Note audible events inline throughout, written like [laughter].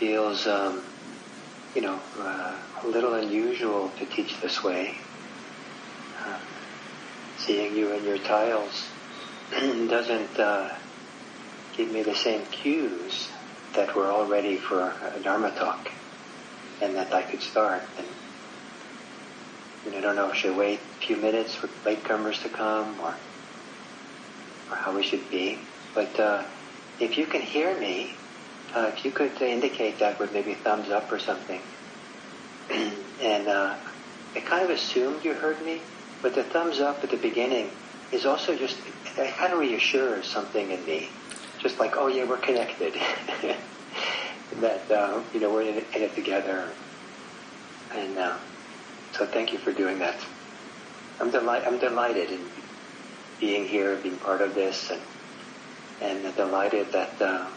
feels, um, you know, uh, a little unusual to teach this way. Uh, seeing you in your tiles [clears throat] doesn't uh, give me the same cues that we're all ready for a Dharma talk and that I could start. And, and I don't know, should I wait a few minutes for latecomers to come or, or how we should be. But uh, if you can hear me, uh, if you could indicate that with maybe thumbs up or something. [clears throat] and uh, I kind of assumed you heard me, but the thumbs up at the beginning is also just, it kind of reassures something in me. Just like, oh yeah, we're connected. [laughs] that, uh, you know, we're in it, in it together. And uh, so thank you for doing that. I'm, delight- I'm delighted in being here, being part of this, and, and delighted that uh,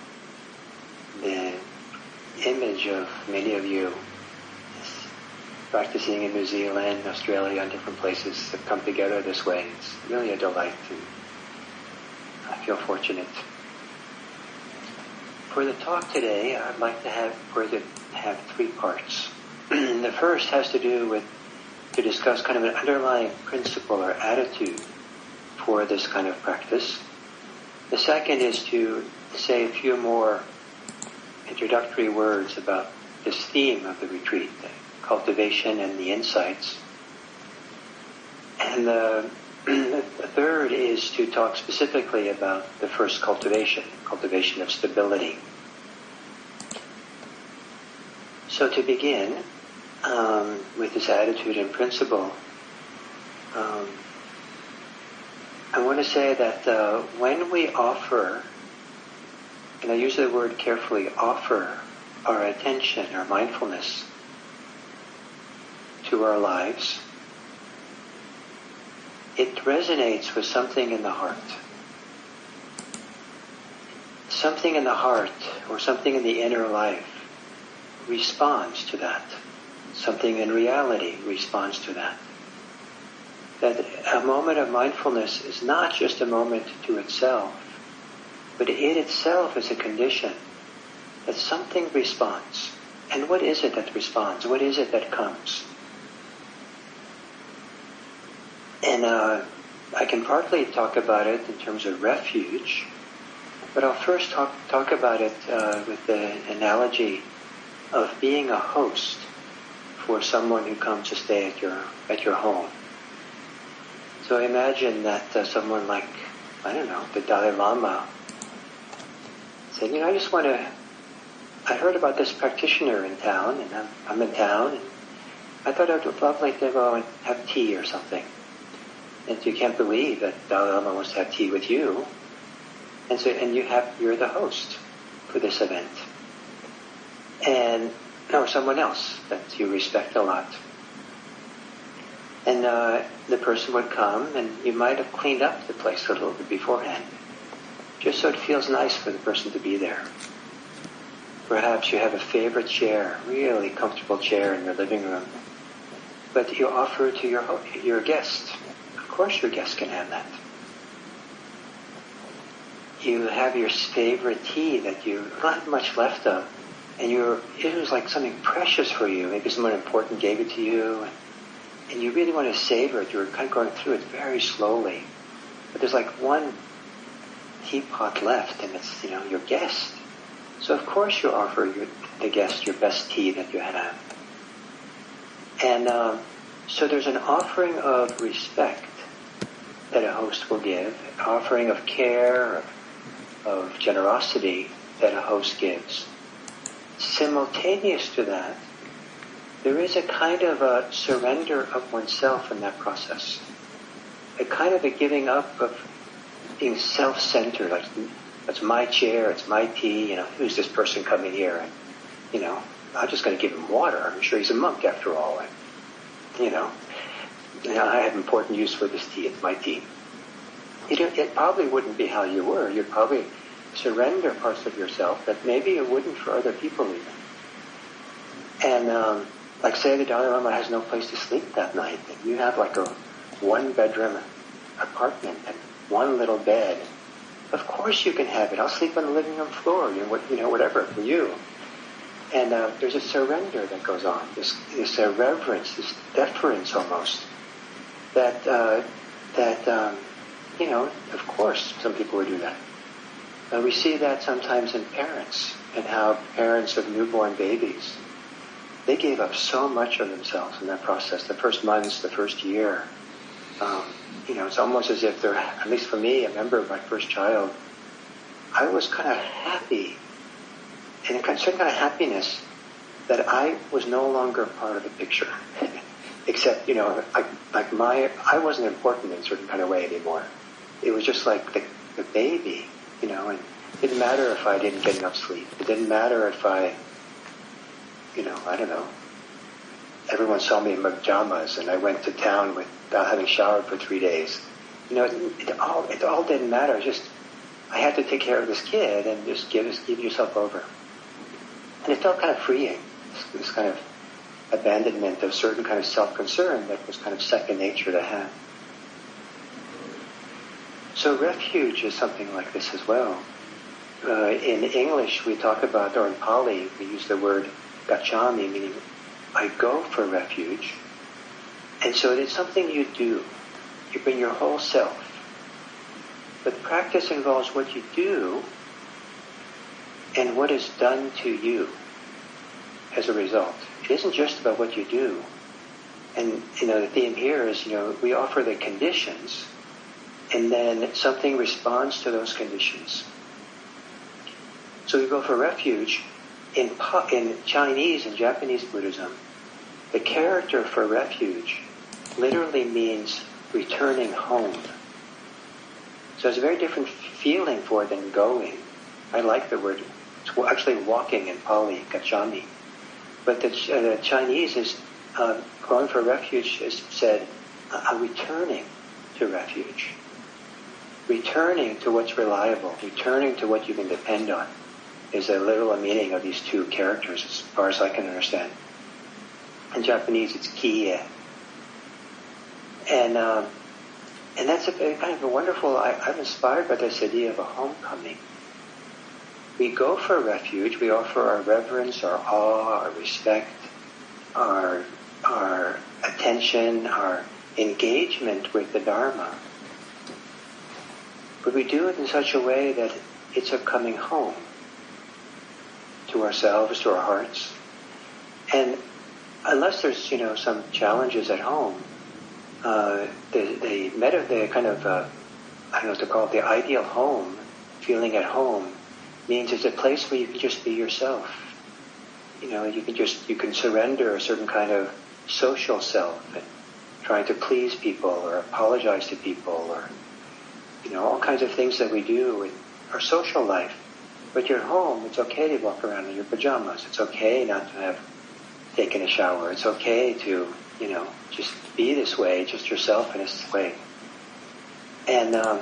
the image of many of you practicing in New Zealand, Australia, and different places have come together this way. It's really a delight, and I feel fortunate. For the talk today, I'd like to have for to have three parts. [clears throat] the first has to do with to discuss kind of an underlying principle or attitude for this kind of practice. The second is to say a few more introductory words about this theme of the retreat, the cultivation and the insights. And the, [clears throat] the third is to talk specifically about the first cultivation, cultivation of stability. So to begin um, with this attitude and principle, um, I want to say that uh, when we offer and I use the word carefully, offer our attention, our mindfulness to our lives, it resonates with something in the heart. Something in the heart or something in the inner life responds to that. Something in reality responds to that. That a moment of mindfulness is not just a moment to itself, but it itself is a condition that something responds. And what is it that responds? What is it that comes? And uh, I can partly talk about it in terms of refuge, but I'll first talk, talk about it uh, with the analogy of being a host for someone who comes to stay at your at your home. So imagine that uh, someone like I don't know the Dalai Lama said, you know, I just want to, I heard about this practitioner in town, and I'm, I'm in town, and I thought I would love like to go and have tea or something. And you can't believe that Dalai Lama wants to have tea with you. And so, and you have, you're the host for this event. And, no, someone else that you respect a lot. And uh, the person would come, and you might have cleaned up the place a little bit beforehand just so it feels nice for the person to be there. Perhaps you have a favorite chair, really comfortable chair in your living room, but you offer it to your, your guest. Of course your guest can have that. You have your favorite tea that you have much left of, and you're, it was like something precious for you. Maybe someone important gave it to you, and you really want to savor it. You're kind of going through it very slowly. But there's like one teapot left and it's, you know, your guest. So of course you offer your, the guest your best tea that you have. And um, so there's an offering of respect that a host will give, an offering of care, of, of generosity that a host gives. Simultaneous to that, there is a kind of a surrender of oneself in that process. A kind of a giving up of being self-centered, like that's my chair, it's my tea, you know, who's this person coming here? And, you know, I'm just going to give him water. I'm sure he's a monk after all. And, you know, know, I have important use for this tea. It's my tea. You know, it probably wouldn't be how you were. You'd probably surrender parts of yourself that maybe you wouldn't for other people even. And, um, like say the Dalai Lama has no place to sleep that night, and you have like a one bedroom apartment and one little bed. Of course you can have it. I'll sleep on the living room floor, you know, what, you know whatever, for you. and uh, there's a surrender that goes on, this, this uh, reverence, this deference almost, that, uh, that um, you know, of course some people would do that. Uh, we see that sometimes in parents and how parents of newborn babies, they gave up so much of themselves in that process, the first months, the first year. Um, you know, it's almost as if they're, at least for me, I remember my first child, I was kind of happy and a certain kind of happiness that I was no longer part of the picture. [laughs] Except, you know, like, like my, I wasn't important in a certain kind of way anymore. It was just like the, the baby, you know, and it didn't matter if I didn't get enough sleep. It didn't matter if I, you know, I don't know. Everyone saw me in my pajamas and I went to town without having showered for three days. You know, it, it all, it all didn't matter. Just, I had to take care of this kid and just give, just give yourself over. And it felt kind of freeing, this, this kind of abandonment of certain kind of self-concern that was kind of second nature to have. So refuge is something like this as well. Uh, in English, we talk about, or in Pali, we use the word gacchami, meaning I go for refuge. And so it is something you do. You bring your whole self. But practice involves what you do and what is done to you as a result. It isn't just about what you do. And, you know, the theme here is, you know, we offer the conditions and then something responds to those conditions. So we go for refuge. In, in Chinese and Japanese Buddhism, the character for refuge literally means returning home. So it's a very different feeling for it than going. I like the word it's actually walking in Pali, gacchami. But the, uh, the Chinese is uh, going for refuge is said, uh, returning to refuge. Returning to what's reliable, returning to what you can depend on is a literal meaning of these two characters as far as I can understand. In Japanese it's kiye. And, um, and that's a, kind of a wonderful, I, I'm inspired by this idea of a homecoming we go for refuge, we offer our reverence, our awe, our respect, our, our attention, our engagement with the Dharma. But we do it in such a way that it's a coming home to ourselves, to our hearts. And unless there's, you know, some challenges at home, uh, the, the, meta, the kind of, uh, I don't know what to call it, the ideal home, feeling at home, means it's a place where you can just be yourself. You know, you can just, you can surrender a certain kind of social self and trying to please people or apologize to people or, you know, all kinds of things that we do in our social life. But you're home, it's okay to walk around in your pajamas. It's okay not to have taken a shower. It's okay to, you know, just be this way, just yourself in this way. And um,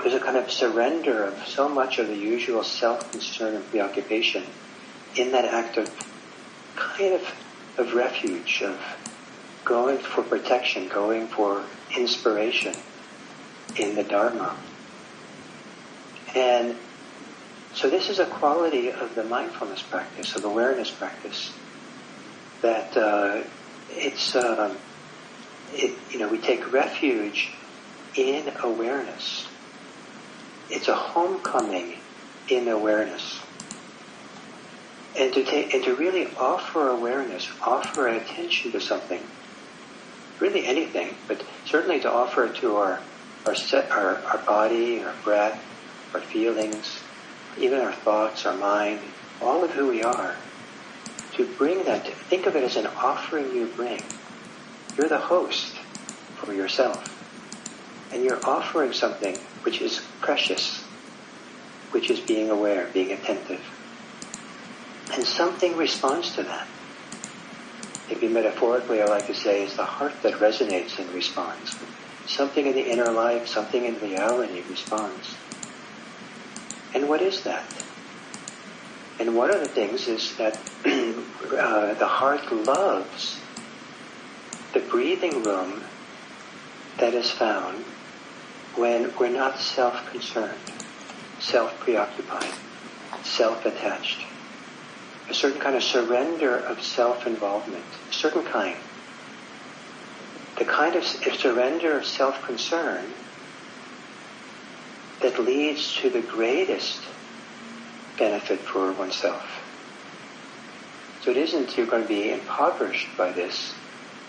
there's a kind of surrender of so much of the usual self-concern and preoccupation in that act of kind of of refuge, of going for protection, going for inspiration in the Dharma. And so this is a quality of the mindfulness practice, of awareness practice, that uh, it's, um, it, you know, we take refuge in awareness it's a homecoming in awareness. And to take, and to really offer awareness, offer attention to something, really anything, but certainly to offer it to our, our set, our, our body, our breath, our feelings, even our thoughts, our mind, all of who we are, to bring that, to think of it as an offering you bring. You're the host for yourself. And you're offering something which is precious, which is being aware, being attentive. And something responds to that. Maybe metaphorically I like to say is the heart that resonates and responds. Something in the inner life, something in reality responds. And what is that? And one of the things is that [clears throat] uh, the heart loves the breathing room that is found when we're not self-concerned, self-preoccupied, self-attached. A certain kind of surrender of self-involvement, a certain kind. The kind of surrender of self-concern that leads to the greatest benefit for oneself. So it isn't you're going to be impoverished by this,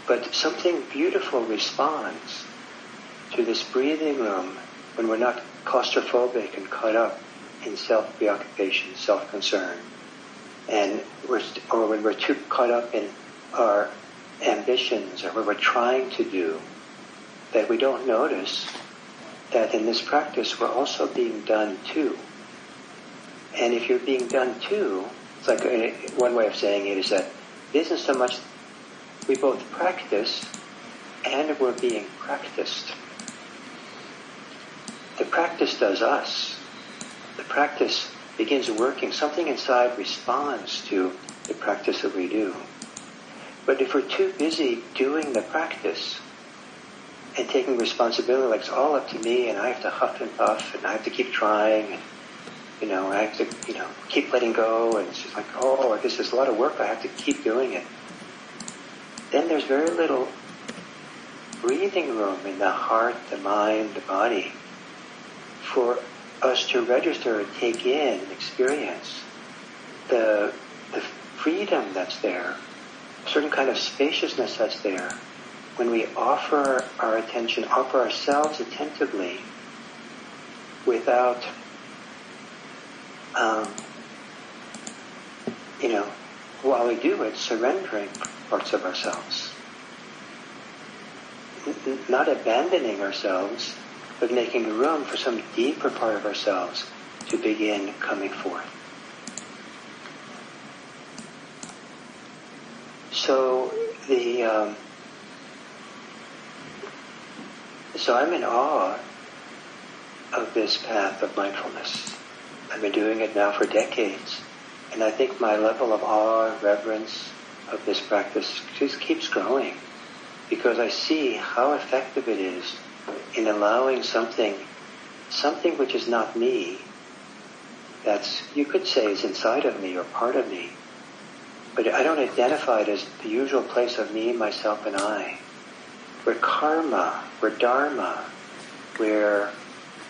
but something beautiful responds to this breathing room when we're not claustrophobic and caught up in self-preoccupation, self-concern, and we're, or when we're too caught up in our ambitions or what we're trying to do, that we don't notice that in this practice we're also being done too. And if you're being done too, it's like uh, one way of saying it is that it isn't so much we both practice and we're being practiced. The practice does us. The practice begins working. Something inside responds to the practice that we do. But if we're too busy doing the practice and taking responsibility, like it's all up to me and I have to huff and puff and I have to keep trying and, you know, I have to, you know, keep letting go and it's just like, oh, this is a lot of work. I have to keep doing it. Then there's very little breathing room in the heart, the mind, the body for us to register and take in and experience the, the freedom that's there, a certain kind of spaciousness that's there when we offer our attention, offer ourselves attentively without, um, you know, while we do it, surrendering parts of ourselves. Not abandoning ourselves, but making room for some deeper part of ourselves to begin coming forth. So the um, so I'm in awe of this path of mindfulness. I've been doing it now for decades, and I think my level of awe, reverence of this practice just keeps growing because I see how effective it is in allowing something, something which is not me, that's, you could say is inside of me or part of me, but I don't identify it as the usual place of me, myself, and I. Where karma, where dharma, where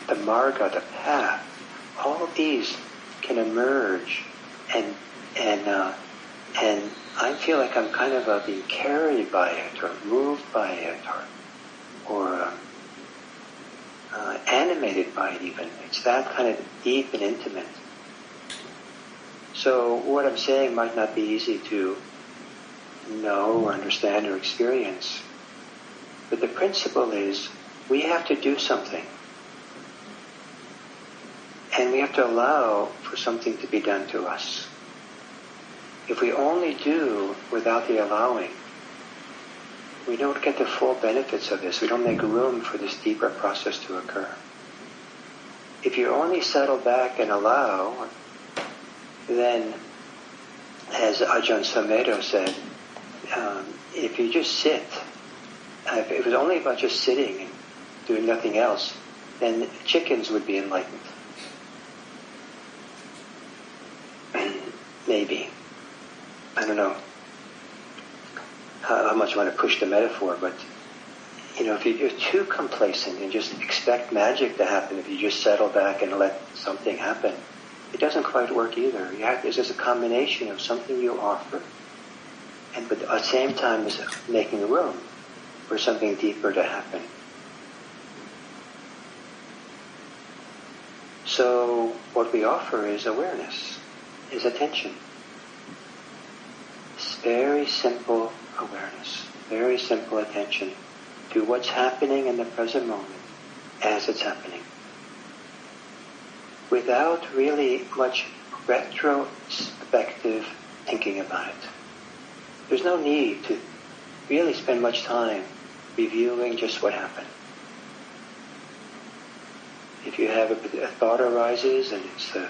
the marga, the path, all these can emerge and, and, uh, and I feel like I'm kind of uh, being carried by it or moved by it or, or, um, uh, animated by it even. It's that kind of deep and intimate. So what I'm saying might not be easy to know or understand or experience. But the principle is we have to do something. And we have to allow for something to be done to us. If we only do without the allowing, we don't get the full benefits of this. We don't make room for this deeper process to occur. If you only settle back and allow, then, as Ajahn Sumedho said, um, if you just sit, if it was only about just sitting and doing nothing else, then chickens would be enlightened. Maybe. I don't know how, how much I want to push the metaphor, but you know, if you're too complacent and just expect magic to happen, if you just settle back and let something happen, it doesn't quite work either. You have, it's just a combination of something you offer, and but at the same time is making room for something deeper to happen. So what we offer is awareness, is attention. It's very simple awareness, very simple attention to what's happening in the present moment as it's happening. Without really much retrospective thinking about it. There's no need to really spend much time reviewing just what happened. If you have a, a thought arises and it's the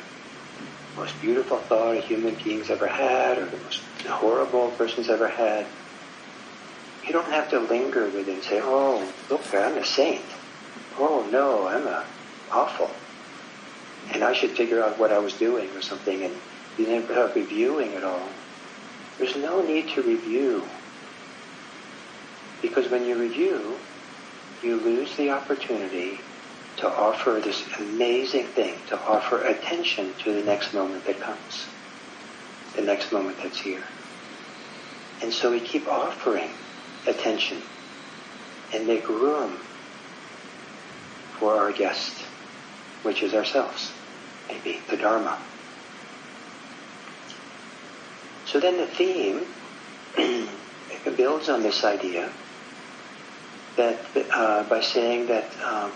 most beautiful thought a human being's ever had or the most horrible person's ever had, you don't have to linger with it and say, oh, look, I'm a saint. Oh, no, I'm a awful. And I should figure out what I was doing or something and without reviewing at all. There's no need to review. Because when you review, you lose the opportunity to offer this amazing thing, to offer attention to the next moment that comes, the next moment that's here. And so we keep offering attention and make room for our guest, which is ourselves, maybe the Dharma. So then the theme [clears throat] builds on this idea that uh, by saying that um,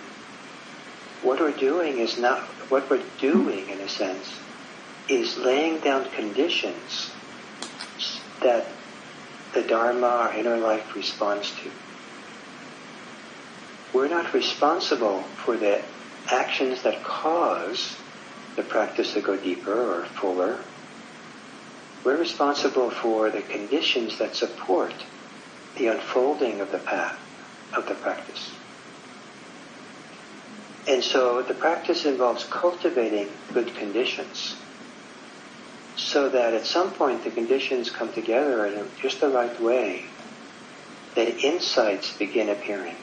what we're doing is not what we're doing in a sense is laying down conditions that the Dharma, our inner life, responds to. We're not responsible for the actions that cause the practice to go deeper or fuller. We're responsible for the conditions that support the unfolding of the path of the practice. And so the practice involves cultivating good conditions so that at some point the conditions come together in just the right way that insights begin appearing.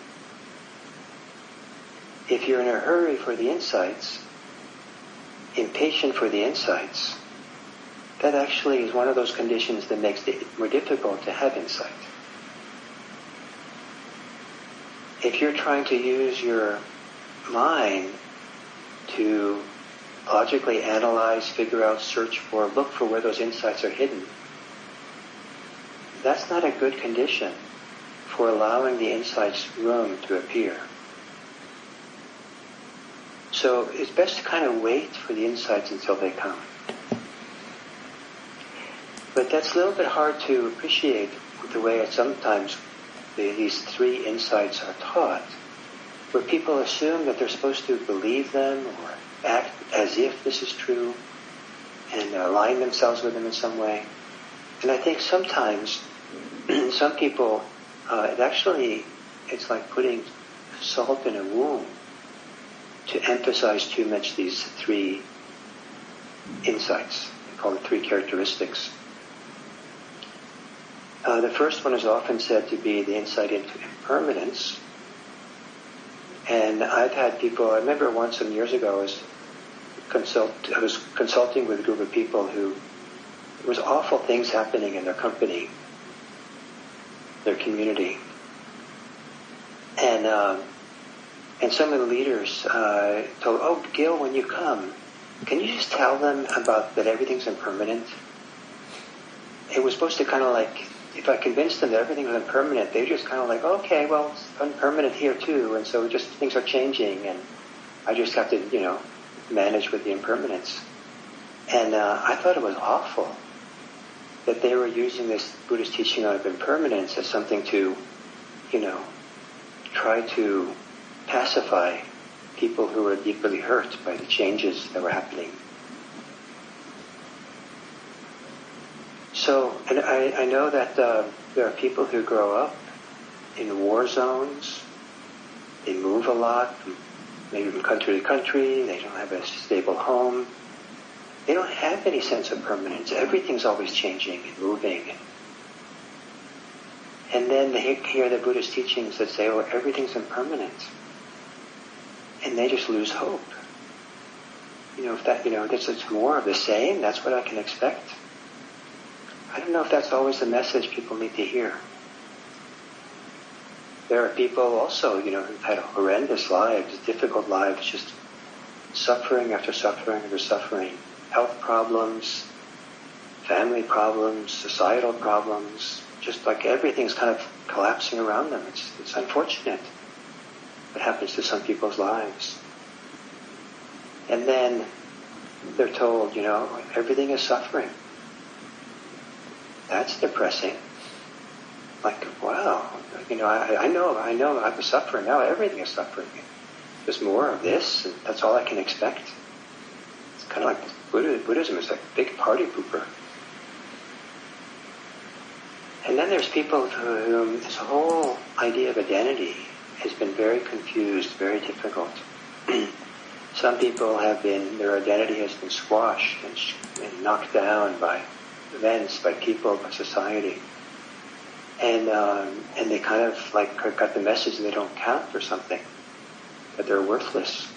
If you're in a hurry for the insights, impatient for the insights, that actually is one of those conditions that makes it more difficult to have insight. If you're trying to use your mind to logically analyze, figure out, search for, look for where those insights are hidden, that's not a good condition for allowing the insights room to appear. So it's best to kind of wait for the insights until they come. But that's a little bit hard to appreciate the way it sometimes the, these three insights are taught, where people assume that they're supposed to believe them or act as if this is true and align themselves with them in some way. And I think sometimes [clears throat] some people, uh, it actually, it's like putting salt in a wound to emphasize too much these three insights. They call it three characteristics. Uh, the first one is often said to be the insight into impermanence. And I've had people, I remember once some years ago, I was, consult, I was consulting with a group of people who, there was awful things happening in their company, their community. And um, and some of the leaders uh, told, "Oh, Gil, when you come, can you just tell them about that everything's impermanent?" It was supposed to kind of like, if I convinced them that everything was impermanent, they just kind of like, "Okay, well, it's impermanent here too," and so just things are changing, and I just have to, you know, manage with the impermanence. And uh, I thought it was awful that they were using this Buddhist teaching on impermanence as something to, you know, try to pacify people who were deeply hurt by the changes that were happening. So, and I, I know that uh, there are people who grow up in war zones. They move a lot, maybe from country to country. They don't have a stable home. They don't have any sense of permanence. Everything's always changing and moving. And then they hear the Buddhist teachings that say, oh, everything's impermanent and they just lose hope. You know, if that, you know, this is more of the same, that's what I can expect. I don't know if that's always the message people need to hear. There are people also, you know, who've had horrendous lives, difficult lives, just suffering after suffering after suffering, health problems, family problems, societal problems, just like everything's kind of collapsing around them. It's, it's unfortunate what happens to some people's lives. And then they're told, you know, everything is suffering. That's depressing. Like, wow, you know, I, I know, I know I'm suffering now. Everything is suffering. There's more of this, and that's all I can expect. It's kind of like Buddha, Buddhism is like a big party pooper. And then there's people to whom this whole idea of identity has been very confused, very difficult. [clears throat] some people have been, their identity has been squashed and, and knocked down by events, by people, by society. And, um, and they kind of like got the message they don't count for something, that they're worthless.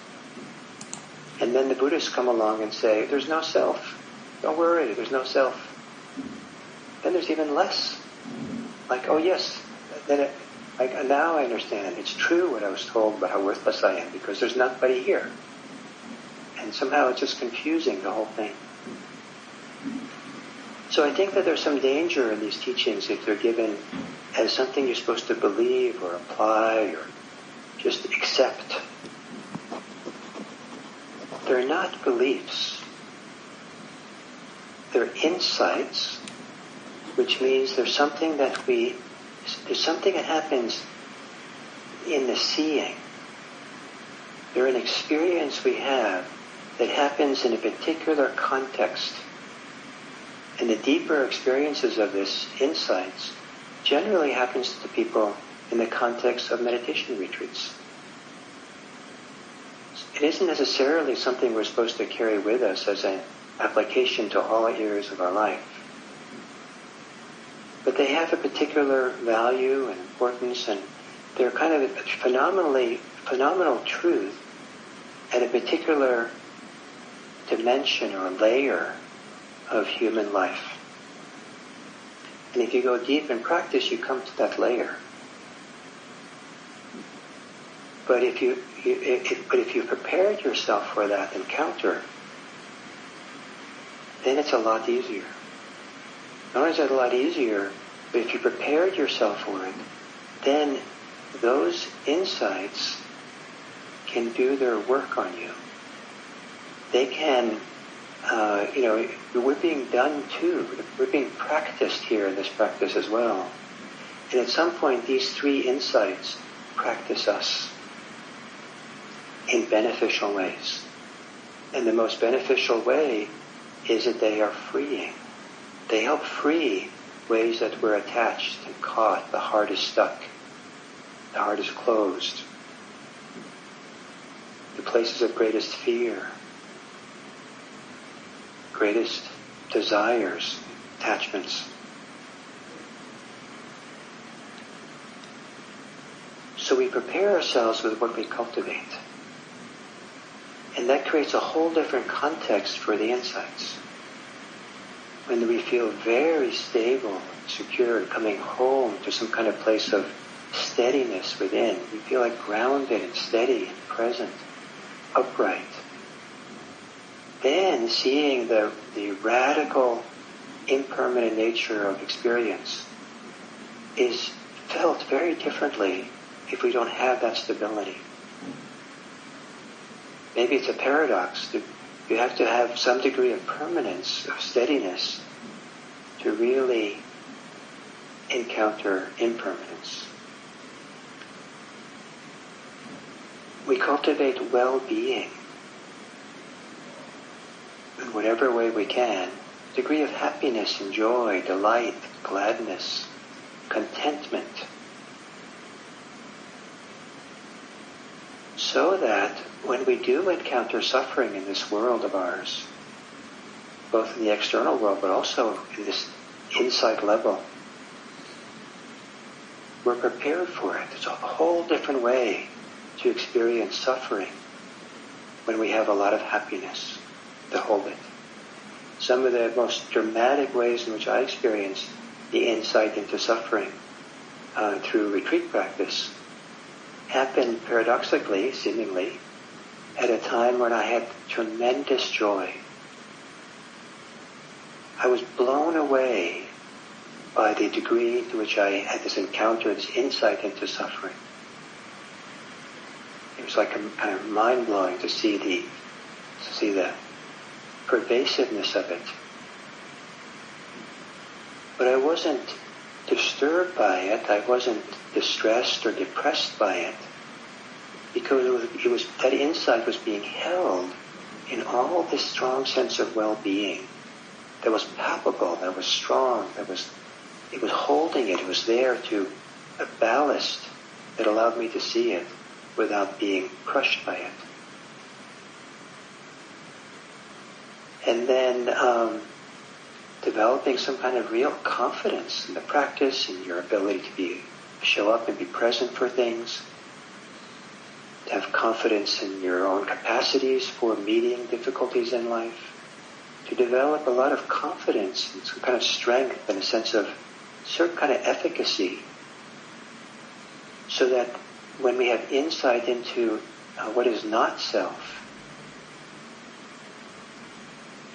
And then the Buddhists come along and say, there's no self. Don't worry, there's no self. Then there's even less. Like, oh yes, then it, like now I understand. It's true what I was told about how worthless I am because there's nobody here. And somehow it's just confusing the whole thing. So I think that there's some danger in these teachings if they're given as something you're supposed to believe or apply or just accept. They're not beliefs. They're insights, which means there's something that we, there's something that happens in the seeing. They're an experience we have that happens in a particular context. And the deeper experiences of this insights generally happens to people in the context of meditation retreats. It isn't necessarily something we're supposed to carry with us as an application to all areas of our life. But they have a particular value and importance and they're kind of a phenomenally, phenomenal truth at a particular dimension or layer of human life. And if you go deep in practice, you come to that layer. But if you, you if, but if you prepared yourself for that encounter, then it's a lot easier. Not only is it a lot easier, but if you prepared yourself for it, then those insights can do their work on you they can, uh, you know, we're being done too. We're being practiced here in this practice as well. And at some point, these three insights practice us in beneficial ways. And the most beneficial way is that they are freeing. They help free ways that we're attached and caught. The heart is stuck. The heart is closed. The places of greatest fear greatest desires, attachments. So we prepare ourselves with what we cultivate. And that creates a whole different context for the insights. When we feel very stable, secure, coming home to some kind of place of steadiness within, we feel like grounded and steady and present, upright then seeing the, the radical impermanent nature of experience is felt very differently if we don't have that stability. Maybe it's a paradox. That You have to have some degree of permanence, of steadiness, to really encounter impermanence. We cultivate well-being in whatever way we can, degree of happiness and joy, delight, gladness, contentment. So that when we do encounter suffering in this world of ours, both in the external world but also in this inside level, we're prepared for it. It's a whole different way to experience suffering when we have a lot of happiness hold it. Some of the most dramatic ways in which I experienced the insight into suffering uh, through retreat practice happened paradoxically, seemingly, at a time when I had tremendous joy. I was blown away by the degree to which I had this encounter, this insight into suffering. It was like a, kind of mind blowing to see the to see the pervasiveness of it. But I wasn't disturbed by it. I wasn't distressed or depressed by it because it was, it was that insight was being held in all this strong sense of well-being that was palpable, that was strong, that was it was holding it. It was there to a ballast that allowed me to see it without being crushed by it. And then um, developing some kind of real confidence in the practice and your ability to be show up and be present for things, to have confidence in your own capacities for meeting difficulties in life, to develop a lot of confidence and some kind of strength and a sense of certain kind of efficacy. So that when we have insight into uh, what is not self,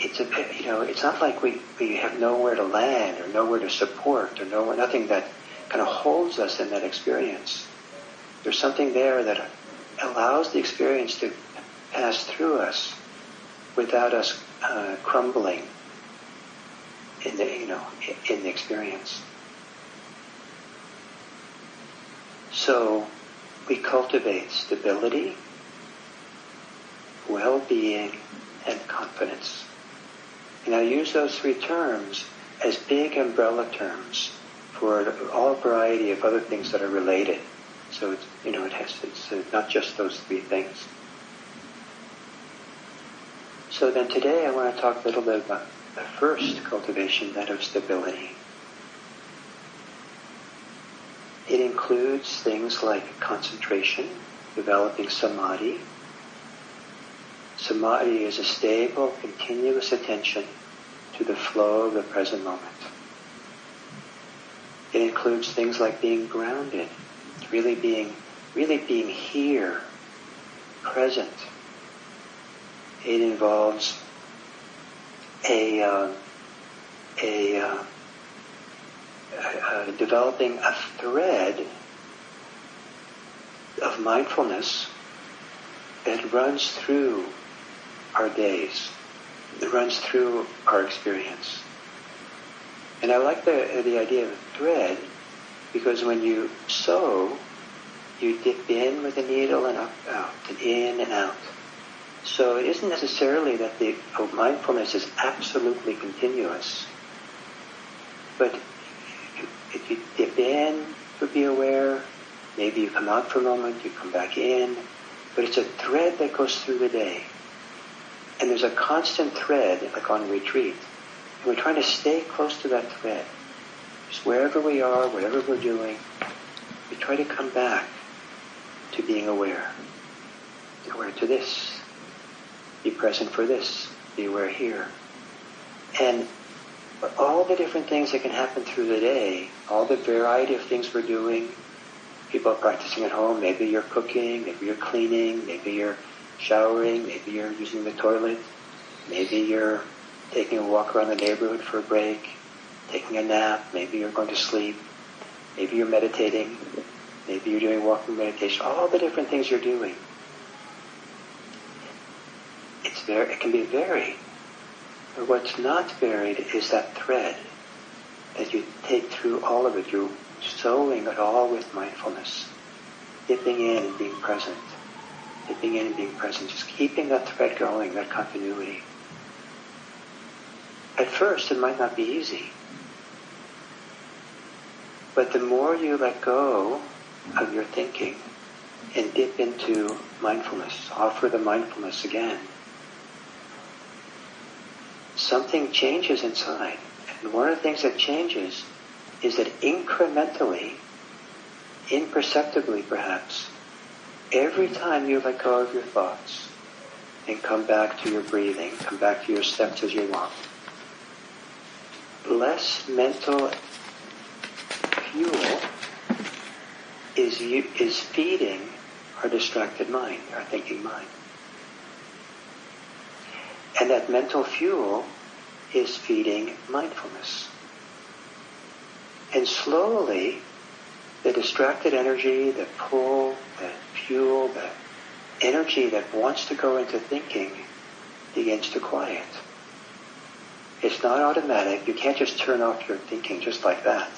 it's a you know it's not like we, we have nowhere to land or nowhere to support or nowhere nothing that kind of holds us in that experience. There's something there that allows the experience to pass through us without us uh, crumbling in the you know in the experience. So we cultivate stability, well-being, and confidence. And I use those three terms as big umbrella terms for all variety of other things that are related. So it's, you know, it has, it's uh, not just those three things. So then today I want to talk a little bit about the first cultivation, that of stability. It includes things like concentration, developing samadhi. Samadhi is a stable, continuous attention to the flow of the present moment. It includes things like being grounded, really being, really being here, present. It involves a, uh, a, uh, developing a thread of mindfulness that runs through our days. It runs through our experience. And I like the, the idea of a thread because when you sew, you dip in with a needle and up, out, and in and out. So it isn't necessarily that the oh, mindfulness is absolutely continuous, but if you dip in to be aware, maybe you come out for a moment, you come back in, but it's a thread that goes through the day. And there's a constant thread, like on retreat, and we're trying to stay close to that thread. Just wherever we are, whatever we're doing, we try to come back to being aware. Be aware to this. Be present for this. Be aware here. And all the different things that can happen through the day, all the variety of things we're doing, people are practicing at home, maybe you're cooking, maybe you're cleaning, maybe you're showering, maybe you're using the toilet, maybe you're taking a walk around the neighborhood for a break, taking a nap, maybe you're going to sleep, maybe you're meditating, maybe you're doing walking meditation, all the different things you're doing. It's very, it can be varied. But what's not varied is that thread that you take through all of it. You're sewing it all with mindfulness, dipping in and being present, dipping in and being present, just keeping that thread going, that continuity. At first, it might not be easy. But the more you let go of your thinking and dip into mindfulness, offer the mindfulness again, something changes inside. And one of the things that changes is that incrementally, imperceptibly perhaps, every time you let go of your thoughts and come back to your breathing, come back to your steps as you walk, less mental fuel is is feeding our distracted mind, our thinking mind. And that mental fuel is feeding mindfulness. And slowly, the distracted energy, the pull, fuel, the energy that wants to go into thinking begins to quiet. It's not automatic. You can't just turn off your thinking just like that,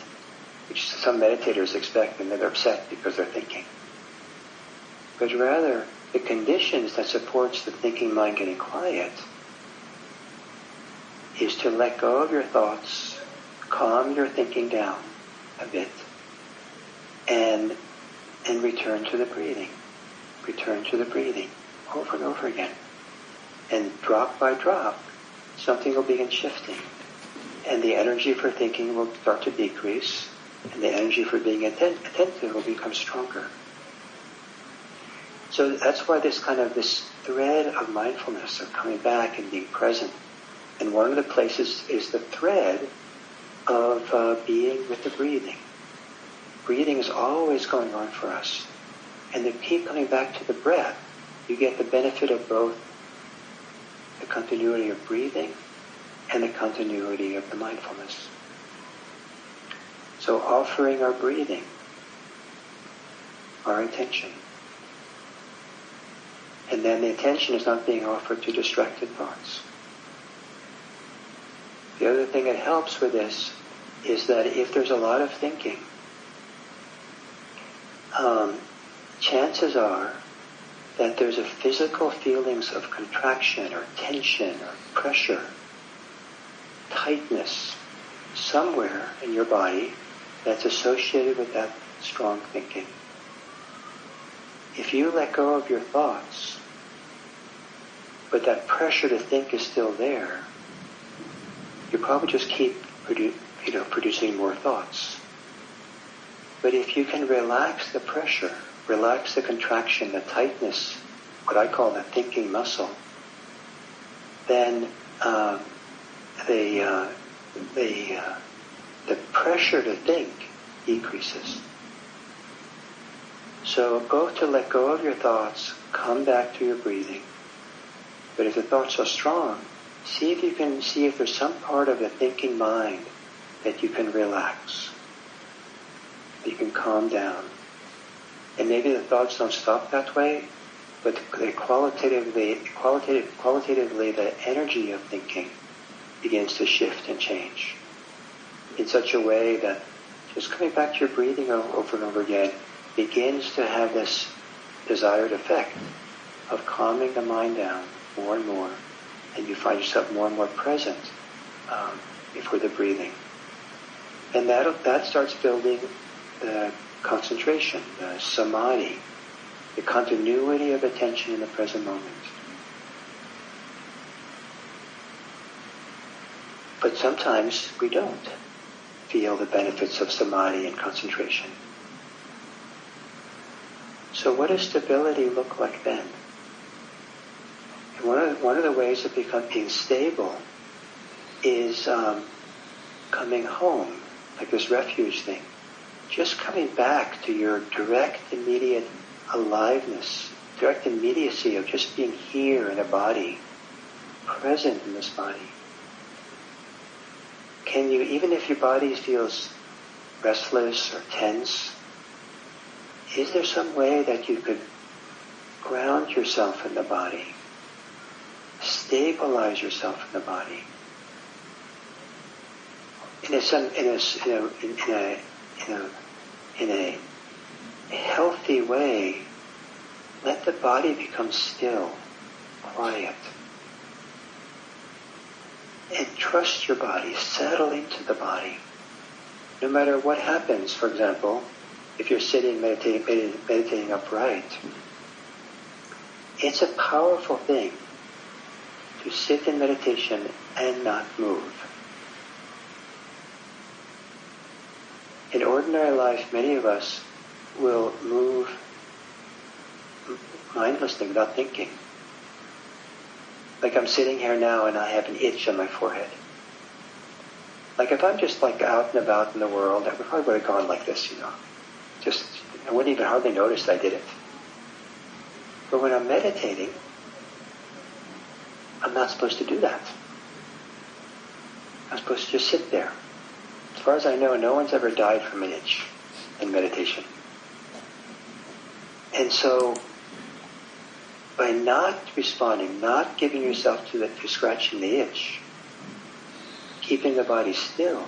which some meditators expect and they're upset because they're thinking. But rather, the conditions that supports the thinking mind getting quiet is to let go of your thoughts, calm your thinking down a bit, and and return to the breathing. Return to the breathing over and over again. And drop by drop, something will begin shifting. And the energy for thinking will start to decrease, and the energy for being atten- attentive will become stronger. So that's why this kind of this thread of mindfulness of coming back and being present. And one of the places is the thread of uh, being with the breathing. Breathing is always going on for us. And to keep coming back to the breath, you get the benefit of both the continuity of breathing and the continuity of the mindfulness. So offering our breathing, our intention. And then the attention is not being offered to distracted thoughts. The other thing that helps with this is that if there's a lot of thinking, um, chances are that there's a physical feelings of contraction or tension or pressure, tightness somewhere in your body that's associated with that strong thinking. If you let go of your thoughts, but that pressure to think is still there, you probably just keep produ- you know, producing more thoughts. But if you can relax the pressure, relax the contraction, the tightness, what I call the thinking muscle, then uh, the uh, the uh, the pressure to think decreases. So both to let go of your thoughts, come back to your breathing. But if the thoughts are strong, see if you can see if there's some part of the thinking mind that you can relax. You can calm down. And maybe the thoughts don't stop that way, but they qualitatively, qualitative, qualitatively the energy of thinking begins to shift and change in such a way that just coming back to your breathing over and over again begins to have this desired effect of calming the mind down more and more, and you find yourself more and more present um, for the breathing. And that, that starts building the concentration, the samadhi, the continuity of attention in the present moment. But sometimes we don't feel the benefits of samadhi and concentration. So what does stability look like then? One of, one of the ways of becoming stable is um, coming home, like this refuge thing. Just coming back to your direct, immediate aliveness, direct immediacy of just being here in a body, present in this body. Can you, even if your body feels restless or tense, is there some way that you could ground yourself in the body, stabilize yourself in the body? In a, in a, in a, in a, in a, in a healthy way, let the body become still, quiet. And trust your body, settle into the body. No matter what happens, for example, if you're sitting meditating, meditating upright, it's a powerful thing to sit in meditation and not move. In ordinary life, many of us will move mindlessly without thinking. Like I'm sitting here now and I have an itch on my forehead. Like if I'm just like out and about in the world, I probably would have gone like this, you know. Just, I wouldn't even hardly notice I did it. But when I'm meditating, I'm not supposed to do that. I'm supposed to just sit there. As far as I know, no one's ever died from an itch in meditation. And so, by not responding, not giving yourself to, the, to scratching the itch, keeping the body still,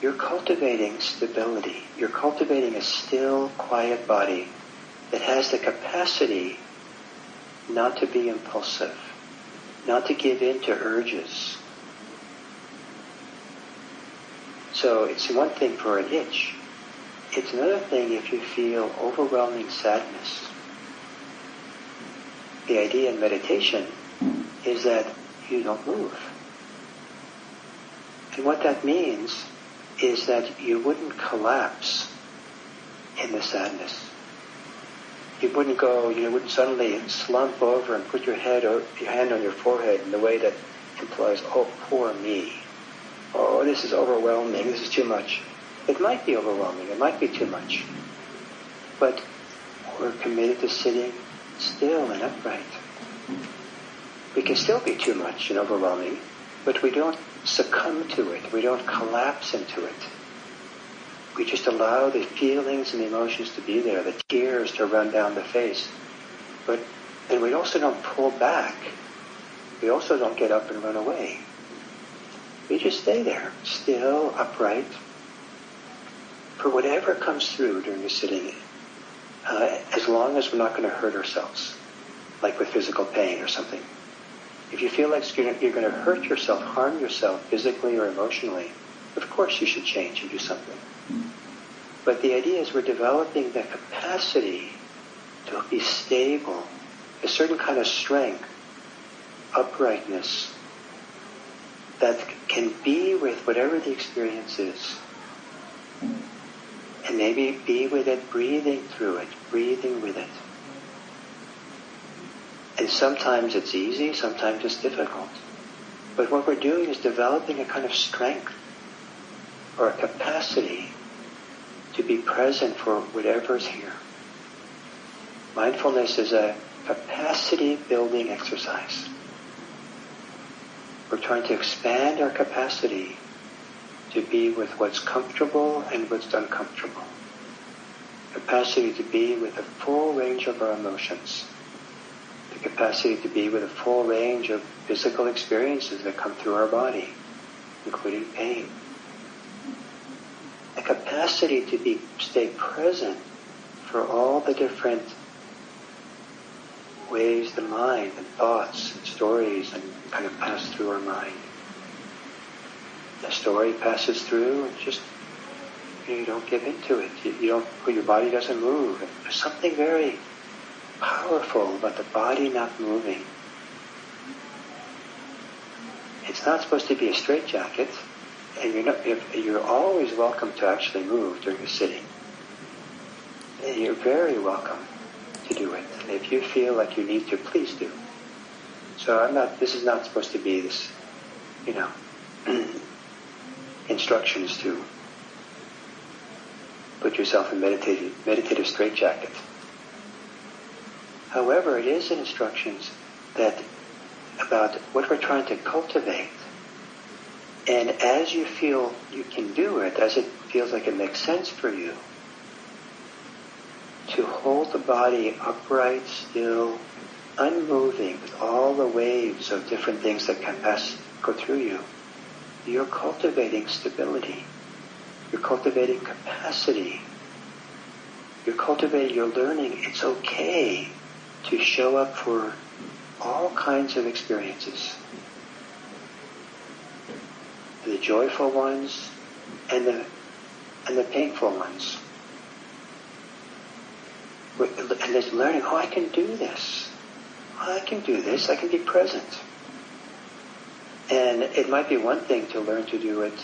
you're cultivating stability. You're cultivating a still, quiet body that has the capacity not to be impulsive, not to give in to urges. So it's one thing for an itch. It's another thing if you feel overwhelming sadness. The idea in meditation is that you don't move. And what that means is that you wouldn't collapse in the sadness. You wouldn't go, you wouldn't suddenly slump over and put your head, or your hand on your forehead in the way that implies, oh, poor me. Oh, this is overwhelming. This is too much. It might be overwhelming. It might be too much. But we're committed to sitting still and upright. We can still be too much and overwhelming, but we don't succumb to it. We don't collapse into it. We just allow the feelings and the emotions to be there, the tears to run down the face. But and we also don't pull back. We also don't get up and run away. We just stay there, still, upright, for whatever comes through during the sitting, uh, as long as we're not going to hurt ourselves, like with physical pain or something. If you feel like you're going to hurt yourself, harm yourself physically or emotionally, of course you should change and do something. But the idea is we're developing the capacity to be stable, a certain kind of strength, uprightness, that can be with whatever the experience is. And maybe be with it, breathing through it, breathing with it. And sometimes it's easy, sometimes it's difficult. But what we're doing is developing a kind of strength or a capacity to be present for whatever's here. Mindfulness is a capacity building exercise. We're trying to expand our capacity to be with what's comfortable and what's uncomfortable. Capacity to be with a full range of our emotions the capacity to be with a full range of physical experiences that come through our body, including pain. A capacity to be stay present for all the different ways the mind and thoughts stories and kind of pass through our mind. The story passes through and just you, don't give into it. You, you don't. Your body doesn't move. There's something very powerful about the body not moving. It's not supposed to be a straitjacket, and you're not. You're always welcome to actually move during the sitting. You're very welcome to do it. if you feel like you need to, please do. So I'm not. This is not supposed to be this, you know, [clears throat] instructions to put yourself in meditative meditative straitjacket. However, it is instructions that about what we're trying to cultivate. And as you feel you can do it, as it feels like it makes sense for you, to hold the body upright, still, unmoving with all the waves of different things that can pass, go through you, you're cultivating stability. You're cultivating capacity. You're cultivating, you're learning it's okay to show up for all kinds of experiences. The joyful ones and the, and the painful ones. And there's learning, oh, I can do this. I can do this. I can be present. And it might be one thing to learn to do it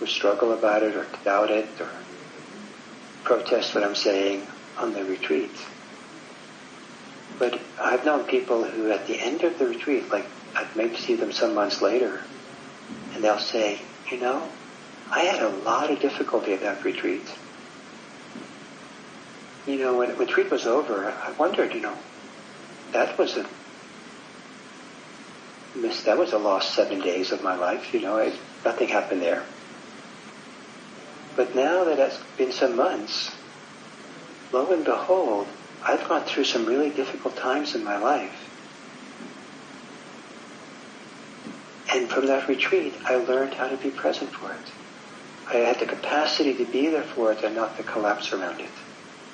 or struggle about it or doubt it or protest what I'm saying on the retreat. But I've known people who at the end of the retreat, like I maybe see them some months later, and they'll say, you know, I had a lot of difficulty at that retreat. You know, when retreat was over, I wondered, you know, that was a miss, that was a lost seven days of my life, you know, I, nothing happened there. But now that it's been some months, lo and behold, I've gone through some really difficult times in my life. And from that retreat, I learned how to be present for it. I had the capacity to be there for it and not to collapse around it.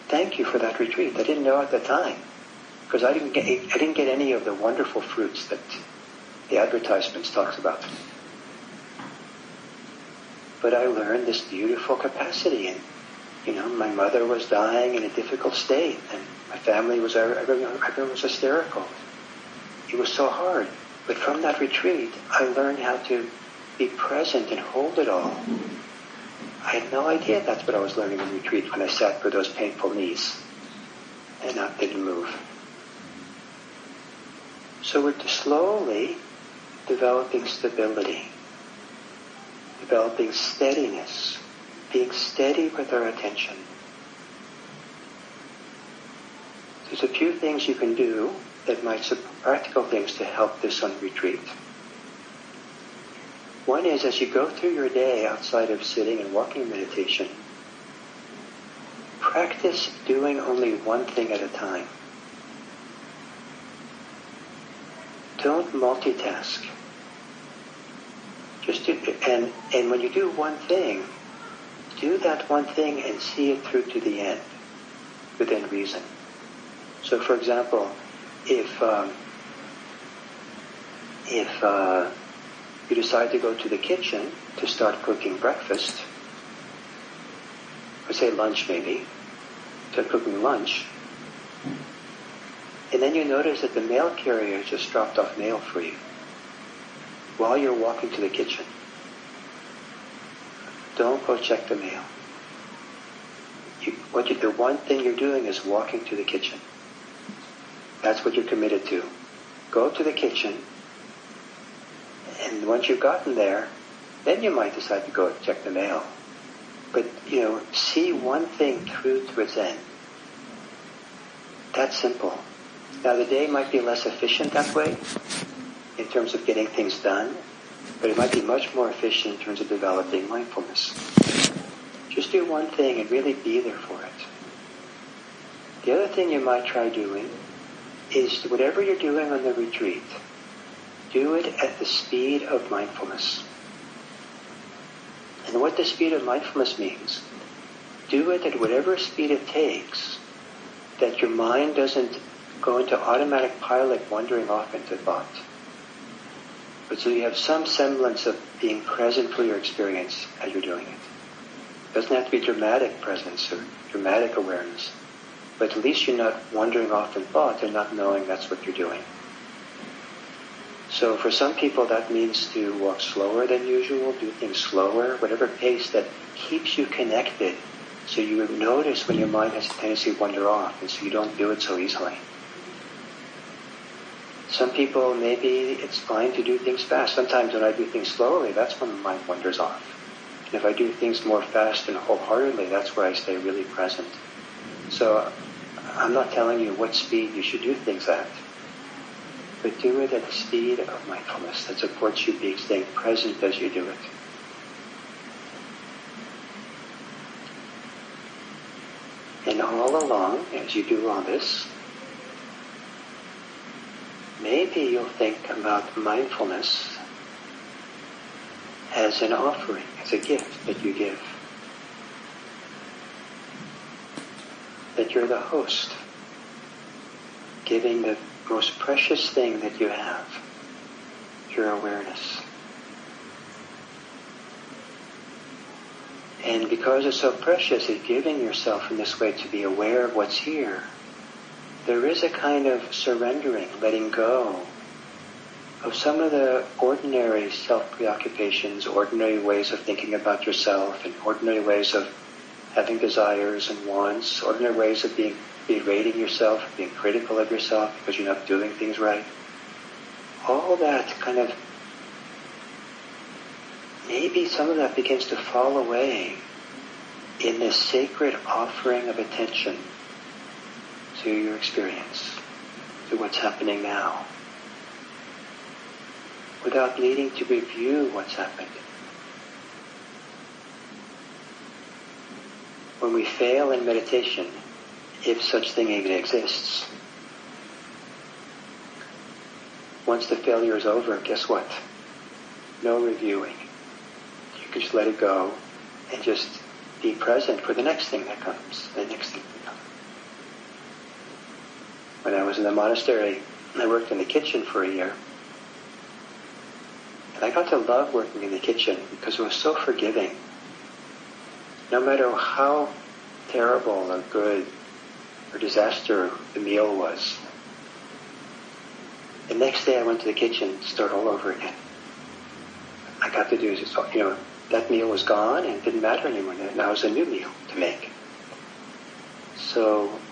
Thank you for that retreat. I didn't know at the time because I didn't get I didn't get any of the wonderful fruits that the advertisements talks about. But I learned this beautiful capacity and you know, my mother was dying in a difficult state, and my family was uh, everyone, everyone was hysterical. It was so hard, But from that retreat, I learned how to be present and hold it all. I had no idea that's what I was learning in retreat when I sat with those painful knees and I didn't move. So we're slowly developing stability, developing steadiness, being steady with our attention. There's a few things you can do that might, practical things to help this on retreat. One is as you go through your day outside of sitting and walking meditation, practice doing only one thing at a time. Don't multitask. Just do, and, and when you do one thing, do that one thing and see it through to the end within reason. So for example, if, um, if uh, you decide to go to the kitchen to start cooking breakfast, or say lunch maybe, start cooking lunch, and then you notice that the mail carrier just dropped off mail for you while you're walking to the kitchen. Don't go check the mail. You, what you, the one thing you're doing is walking to the kitchen. That's what you're committed to. Go to the kitchen, and once you've gotten there, then you might decide to go check the mail. But, you know, see one thing through to its end. That's simple. Now the day might be less efficient that way in terms of getting things done, but it might be much more efficient in terms of developing mindfulness. Just do one thing and really be there for it. The other thing you might try doing is whatever you're doing on the retreat, do it at the speed of mindfulness. And what the speed of mindfulness means, do it at whatever speed it takes that your mind doesn't go into automatic pilot wandering off into thought. But so you have some semblance of being present for your experience as you're doing it. It doesn't have to be dramatic presence or dramatic awareness. But at least you're not wandering off in thought and not knowing that's what you're doing. So for some people that means to walk slower than usual, do things slower, whatever pace that keeps you connected so you notice when your mind has a tendency to wander off and so you don't do it so easily. Some people, maybe it's fine to do things fast. Sometimes when I do things slowly, that's when the mind wanders off. And if I do things more fast and wholeheartedly, that's where I stay really present. So I'm not telling you what speed you should do things at, but do it at the speed of mindfulness that supports you being staying present as you do it. And all along, as you do all this, maybe you'll think about mindfulness as an offering, as a gift that you give. that you're the host, giving the most precious thing that you have, your awareness. And because it's so precious, it's giving yourself in this way to be aware of what's here. There is a kind of surrendering, letting go of some of the ordinary self-preoccupations, ordinary ways of thinking about yourself, and ordinary ways of having desires and wants, ordinary ways of being berating yourself, being critical of yourself because you're not doing things right. All that kind of maybe some of that begins to fall away in this sacred offering of attention to your experience, to what's happening now, without needing to review what's happened. when we fail in meditation, if such thing even exists, once the failure is over, guess what? No reviewing. You can just let it go and just be present for the next thing that comes, the next thing. When I was in the monastery, I worked in the kitchen for a year. And I got to love working in the kitchen because it was so forgiving no matter how terrible or good or disaster the meal was, The next day I went to the kitchen, start all over again. I got to do you know, that meal was gone and it didn't matter anymore. Now it was a new meal to make. So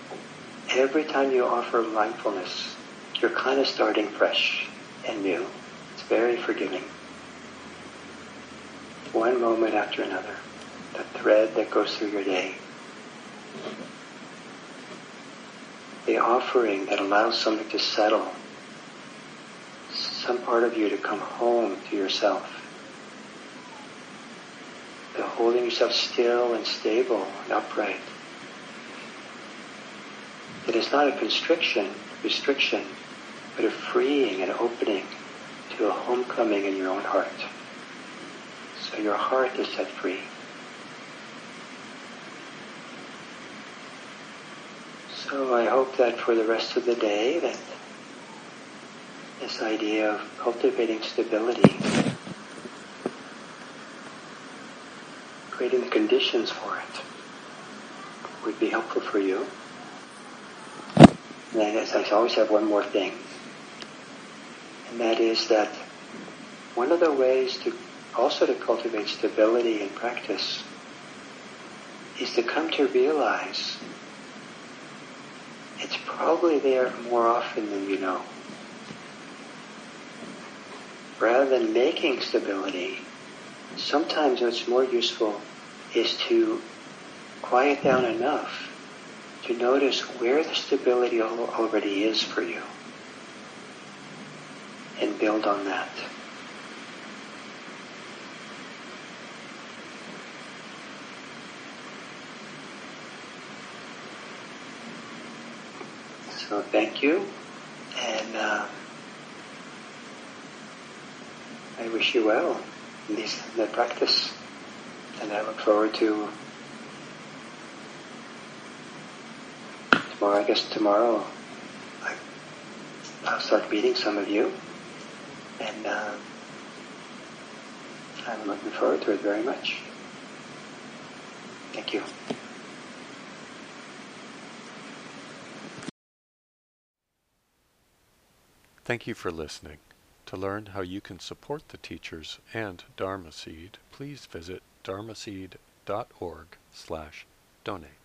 every time you offer mindfulness, you're kind of starting fresh and new. It's very forgiving. One moment after another. The thread that goes through your day. The offering that allows something to settle. Some part of you to come home to yourself. The holding yourself still and stable and upright. It is not a constriction, restriction, but a freeing and opening to a homecoming in your own heart. So your heart is set free. So I hope that for the rest of the day that this idea of cultivating stability, creating the conditions for it, would be helpful for you. And I I always have one more thing. And that is that one of the ways to also to cultivate stability in practice is to come to realize it's probably there more often than you know. Rather than making stability, sometimes what's more useful is to quiet down enough to notice where the stability already is for you and build on that. So thank you, and uh, I wish you well in, this, in the practice, and I look forward to tomorrow. I guess tomorrow I, I'll start meeting some of you, and uh, I'm looking forward to it very much. Thank you. Thank you for listening. To learn how you can support the teachers and Dharma Seed, please visit dharmaseed.org slash donate.